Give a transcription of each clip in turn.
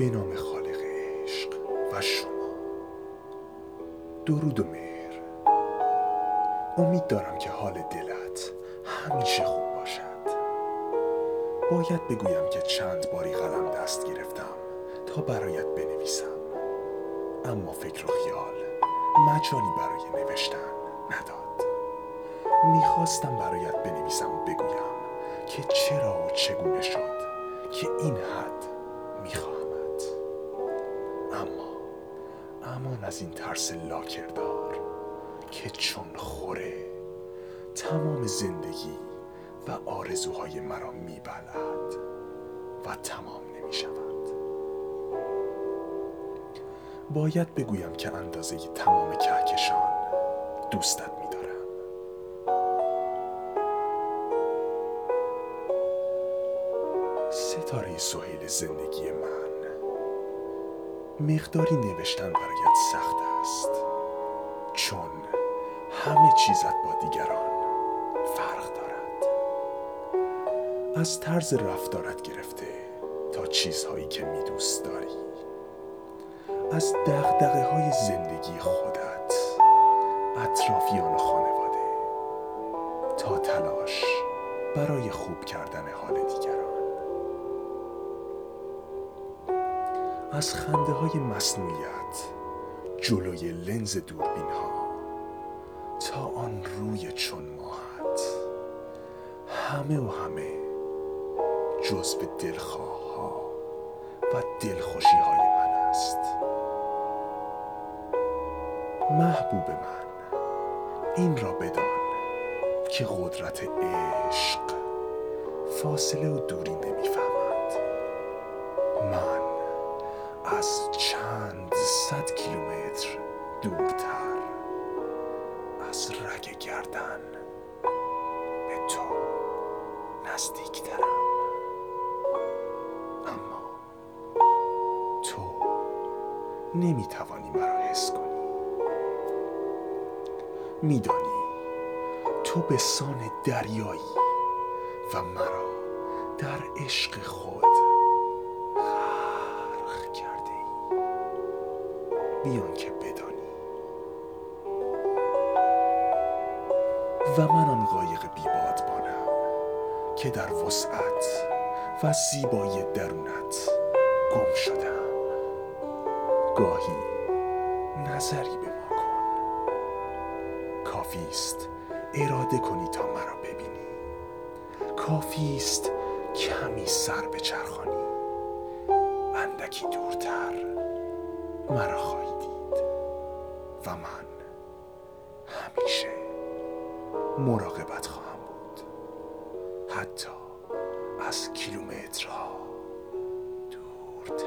به نام خالق عشق و شما. درود و مهر. امید دارم که حال دلت همیشه خوب باشد. باید بگویم که چند باری قلم دست گرفتم تا برایت بنویسم. اما فکر و خیال مجالی برای نوشتن نداد. می‌خواستم برایت بنویسم و بگویم که چرا و چگونه شد که این حد میخواهمت امان از این ترس لاکردار که چون خوره تمام زندگی و آرزوهای مرا میبلد و تمام نمی‌شود. باید بگویم که اندازه تمام کهکشان دوستت میدارم. ستاره سهیل زندگی من مقداری نوشتن برایت سخت است. چون همه چیزت با دیگران فرق دارد. از طرز رفتارت گرفته تا چیزهایی که می دوست داری. از دغدغه های زندگی خودت اطرافیان خانواده تا تلاش برای خوب کردن حال دیگران. از خنده های مصنوعیت جلوی لنز دوربین ها تا آن روی چون ماهت. همه و همه جزو دلخواه ها و دلخوشی های من است. محبوب من این را بدان که قدرت عشق فاصله و دوری نمی‌فهمد. از چند صد کیلومتر دورتر از رگ گردن به تو نزدیکترم. اما تو نمی‌توانی مرا حس کنی. میدانی تو به سان دریایی و مرا در عشق خود بیان که بدانی. و من آن قایق بیبادبانم که در وسعت و زیبایی درونت گم شدم. گاهی نظری به ما کن. کافی است اراده کنی تا مرا ببینی. کافی است کمی سر به چرخانی اندکی دورتر مرا خواهی دید. و من همیشه مراقبت خواهم بود. حتی از کیلومترها دورتر.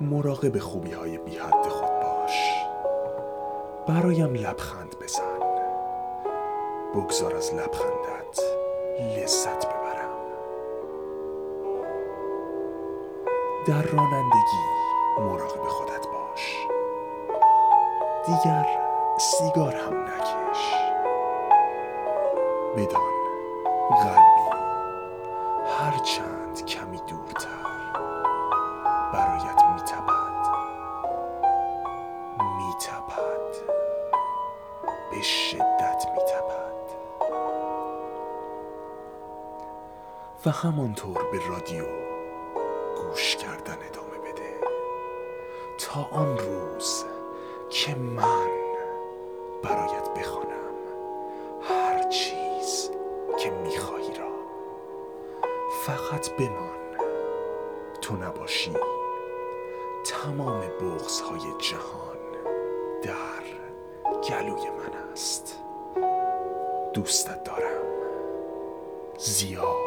مراقب خوبی های بی حد خود باش. برایم لبخند بزن. بگذار از لبخندت لذت ببرم. در رانندگی مراقب خودت باش. دیگر سیگار هم نکش. بدان قلبی هر چند کمی دورتر برایت میتپد. میتپد. به شدت میتپد. و همانطور به رادیو گوش کردن ادامه بده. تا آن روز که من برایت بخوانم هر چیز که می‌خواهی را. فقط بمان تو نباشی. تمام بغز های جهان در گلوی من است. دوستت دارم. زیاد.